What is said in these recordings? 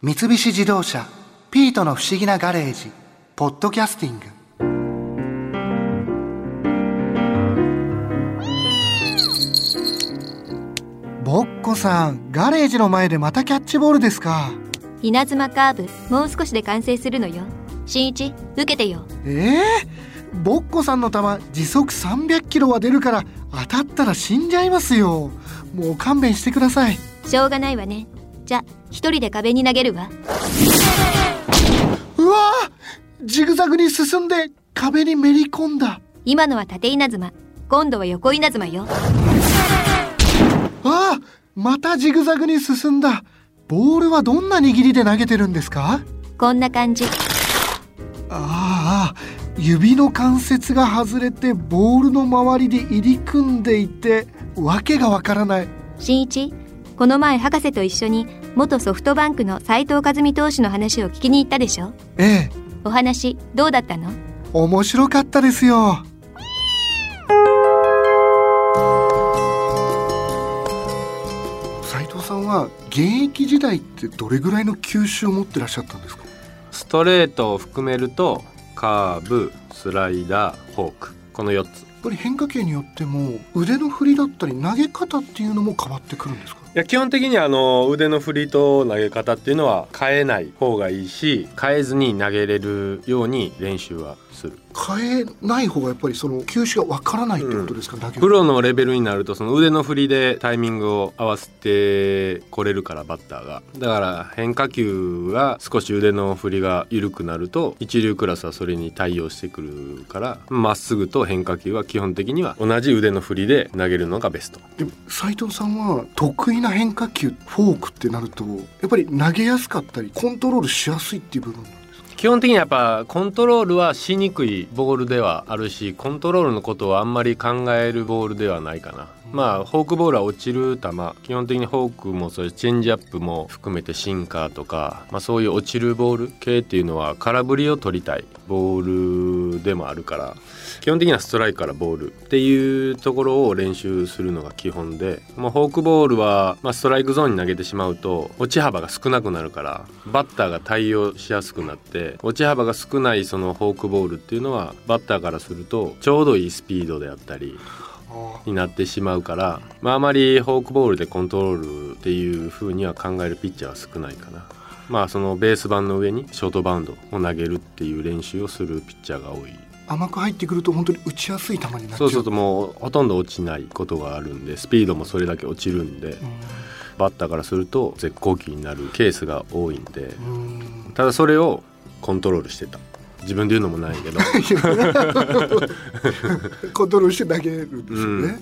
三菱自動車「ピートの不思議なガレージ」「ポッドキャスティング」ぼっこさんガレージの前でまたキャッチボールですか。稲妻カーブもう少しで完成するのよ。新一受けてよ。ええぼっこさんの球時速300キロは出るから当たったら死んじゃいますよ。もう勘弁してください。しょうがないわねじゃ一人で壁に投げるわ。うわージグザグに進んで壁にめり込んだ。今のは縦稲妻。今度は横稲妻よ。ああまたジグザグに進んだ。ボールはどんな握りで投げてるんですか？こんな感じ。ああ指の関節が外れてボールの周りで入り組んでいてわけがわからない。新一この前博士と一緒に元ソフトバンクの斉藤和美投手の話を聞きに行ったでしょ？ええ。お話どうだったの？面白かったですよ。斉藤さんは現役時代ってどれぐらいの球種を持ってらっしゃったんですか？ストレートを含めるとカーブスライダーフォーク。この4つ。やっぱり変化球によっても腕の振りだったり投げ方っていうのも変わってくるんですか？いや基本的にあの腕の振りと投げ方っていうのは変えない方がいいし変えずに投げれるように練習はする。変えない方がやっぱりその球種がわからないってことですか、投げプロのレベルになるとその腕の振りでタイミングを合わせてこれるからバッターが。だから変化球が少し腕の振りが緩くなると一流クラスはそれに対応してくるからまっすぐと変化球は基本的には同じ腕の振りで投げるのがベスト。でも斉藤さんは得意な変化球フォークってなるとやっぱり投げやすかったりコントロールしやすいっていう部分基本的にはやっぱコントロールはしにくいボールではあるしコントロールのことをあんまり考えるボールではないかな、まあフォークボールは落ちる球。基本的にフォークもそういうチェンジアップも含めてシンカーとか、まあ、そういう落ちるボール系っていうのは空振りを取りたい。ボールでもあるから。基本的にはストライクからボールっていうところを練習するのが基本で、まあ、フォークボールは、まあ、ストライクゾーンに投げてしまうと落ち幅が少なくなるから。バッターが対応しやすくなって落ち幅が少ないそのフォークボールっていうのはバッターからするとちょうどいいスピードであったり。になってしまうから、まあ、あまりフォークボールでコントロールっていう風には考えるピッチャーは少ないかな。まあそのベース板の上にショートバウンドを投げるっていう練習をするピッチャーが多い。甘く入ってくると本当に打ちやすい球になっちゃう。そうするともうほとんど落ちないことがあるんでスピードもそれだけ落ちるんで、バッターからすると絶好球になるケースが多いんでうんうん。ただそれをコントロールしてた自分で言うのもないけど。コントロールして投げるんですようね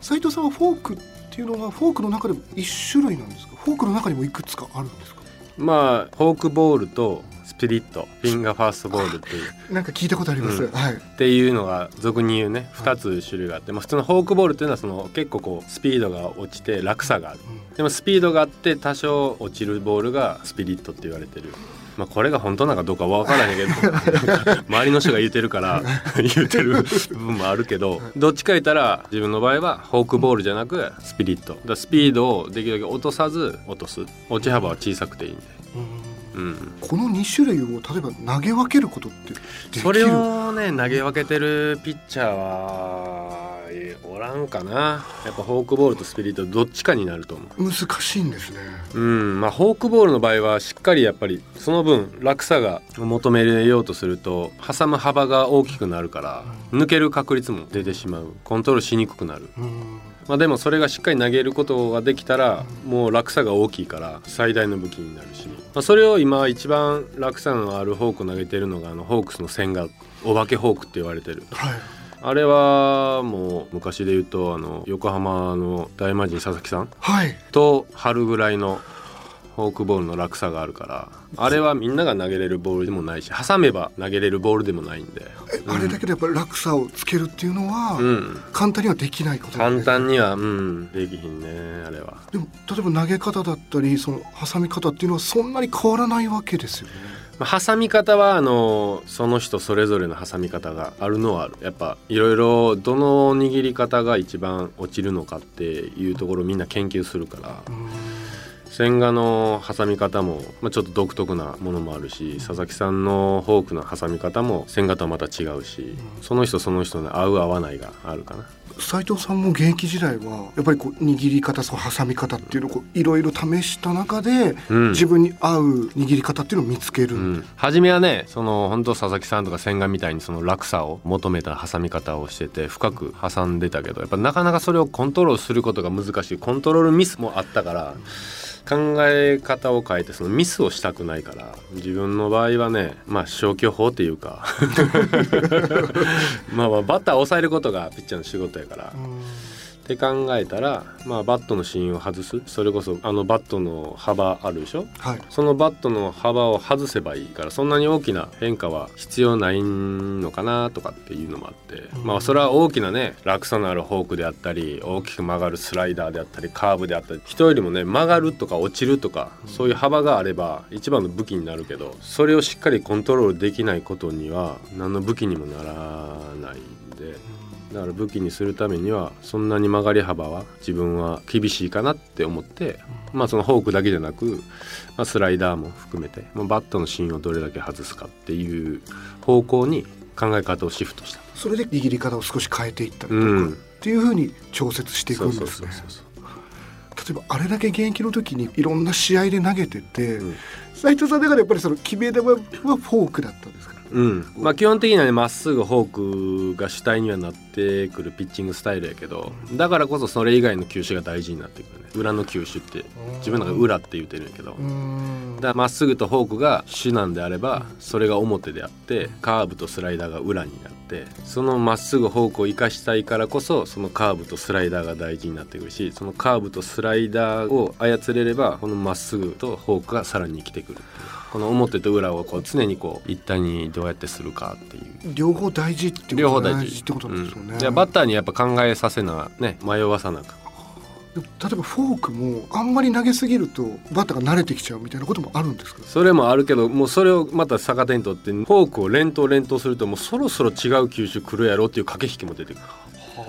斉藤さんはフォークっていうのはフォークの中でも一種類なんですか？フォークの中にもいくつかあるんですか？まあフォークボールとスピリットフィンガーファーストボールっていう。なんか聞いたことあります、うん。はい。っていうのが俗に言うね2つ種類があって、まあ、普通のフォークボールっていうのはその結構こうスピードが落ちて落差がある。でもスピードがあって多少落ちるボールがスピリットって言われてる。まあこれが本当なのかどうかわからへんけど 周りの人が言ってるから 言ってる部分もあるけどどっちか言ったら自分の場合はフォークボールじゃなくスピリット。だスピードをできるだけ落とさず落とす。落ち幅は小さくていいんで、うん。うん、この2種類を例えば投げ分けることってできる？それをね投げ分けてるピッチャーはえーおらんかな。やっぱフォークボールとスピリットどっちかになると思う。難しいんですね。うん。まあフォークボールの場合はしっかりやっぱりその分落差が求めようとすると挟む幅が大きくなるから抜ける確率も出てしまう。コントロールしにくくなる。うんまあでもそれがしっかり投げることができたらもう落差が大きいから最大の武器になるし、まあ、それを今一番落差のあるフォークを投げてるのがあのホークスの千賀お化けフォークって言われてる。はい。あれはもう昔で言うとあの横浜の大魔神佐々木さんはい。と春ぐらいのフォークボールの落差があるからあれはみんなが投げれるボールでもないし挟めば投げれるボールでもないんで、えあれだけでやっぱり落差をつけるっていうのは、うん、簡単にはできないことなん簡単にはうんできひんねあれは。でも例えば投げ方だったりその挟み方っていうのはそんなに変わらないわけですよね。まあ挟み方はあのその人それぞれの挟み方があるのはある。やっぱいろいろどの握り方が一番落ちるのかっていうところをみんな研究するから。うん千賀の挟み方も、まあ、ちょっと独特なものもあるし佐々木さんのフォークの挟み方も千賀とはまた違うし、その人その人の合う合わないがあるかな。斉藤さんも現役時代はやっぱりこう握り方その挟み方っていうのをいろいろ試した中で、うん。自分に合う握り方っていうのを見つける、うん、初めはねその本当佐々木さんとか千賀みたいにその落差を求めた挟み方をしてて深く挟んでたけどやっぱなかなかそれをコントロールすることが難しい。コントロールミスもあったから考え方を変えてそのミスをしたくないから自分の場合はねまあ消去法っていうか まあまあバッターを抑えることがピッチャーの仕事やから。って考えたら、まあ、バットの芯を外す。それこそあのバットの幅あるでしょ？はい。そのバットの幅を外せばいいからそんなに大きな変化は必要ないのかなとかっていうのもあって、まあそれは大きなね落差のあるフォークであったり大きく曲がるスライダーであったりカーブであったり人よりもね曲がるとか落ちるとかそういう幅があれば一番の武器になるけどそれをしっかりコントロールできないことには何の武器にもならない。んで。だから武器にするためにはそんなに曲がり幅は自分は厳しいかなって思って、まあそのフォークだけじゃなく、まあ、スライダーも含めて、まあ、バットの芯をどれだけ外すかっていう方向に考え方をシフトした。それで握り方を少し変えていったりとか、うん。っていうふうに調節していくんですね。例えばあれだけ現役の時にいろんな試合で投げててうん。斉、藤さんだからやっぱりその決め球はフォークだったんですか？うん。まあ、基本的にはねまっすぐフォークが主体にはなってくるピッチングスタイルやけどだからこそそれ以外の球種が大事になってくるね。裏の球種って。自分の中で裏って言ってるんやけど、うん。だからまっすぐとフォークが主なんであればそれが表であってカーブとスライダーが裏になってそのまっすぐフォークを生かしたいからこそそのカーブとスライダーが大事になってくるしそのカーブとスライダーを操れればこのまっすぐとフォークがさらに生きてくるこの表と裏をこう常にこう一体にどうやってするかっていう。両方大事っていう両ことが方大事。ってことなんですよね、うん。じゃあバッターにやっぱ考えさせなね迷わさなく例えばフォークもあんまり投げすぎるとバッターが慣れてきちゃうみたいなこともあるんですか？それもあるけどもうそれをまた逆手にとってフォークを連投連投するともうそろそろ違う球種来るやろっていう駆け引きも出てくる。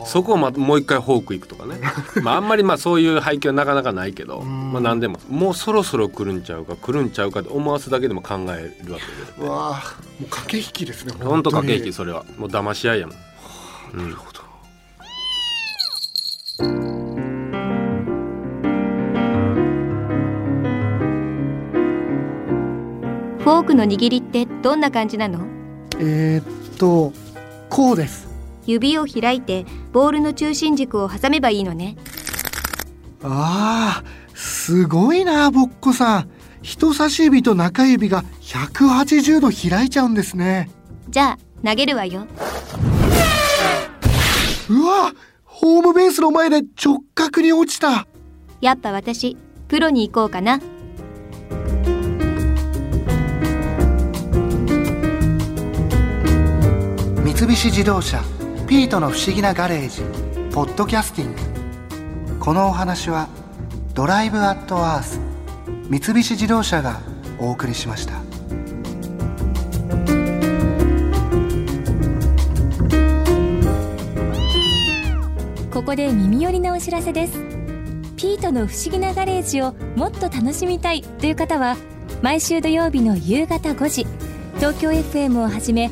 そこをまもう一回フォークいくとかね。まああんまりまあそういう配球はなかなかないけどん。まあ何でも。もうそろそろ来るんちゃうか来るんちゃうかって思わすだけでも考えるわけでうわあもう駆け引きですね本当に。駆け引きそれは。もう騙し合いやもん、うんなるほどフォークの握りってどんな感じなの？えー、っとこうです。指を開いてボールの中心軸を挟めばいいのね。あーすごいなぼっこさん。人差し指と中指が180度開いちゃうんですね。じゃあ投げるわよ。うわホームベースの前で直角に落ちた。やっぱ私プロに行こうかな三菱自動車ピートの不思議なガレージポッドキャスティング。このお話はドライブアットアース三菱自動車がお送りしました。ここで耳寄りなお知らせです。ピートの不思議なガレージをもっと楽しみたいという方は毎週土曜日の夕方5時東京 FM をはじめ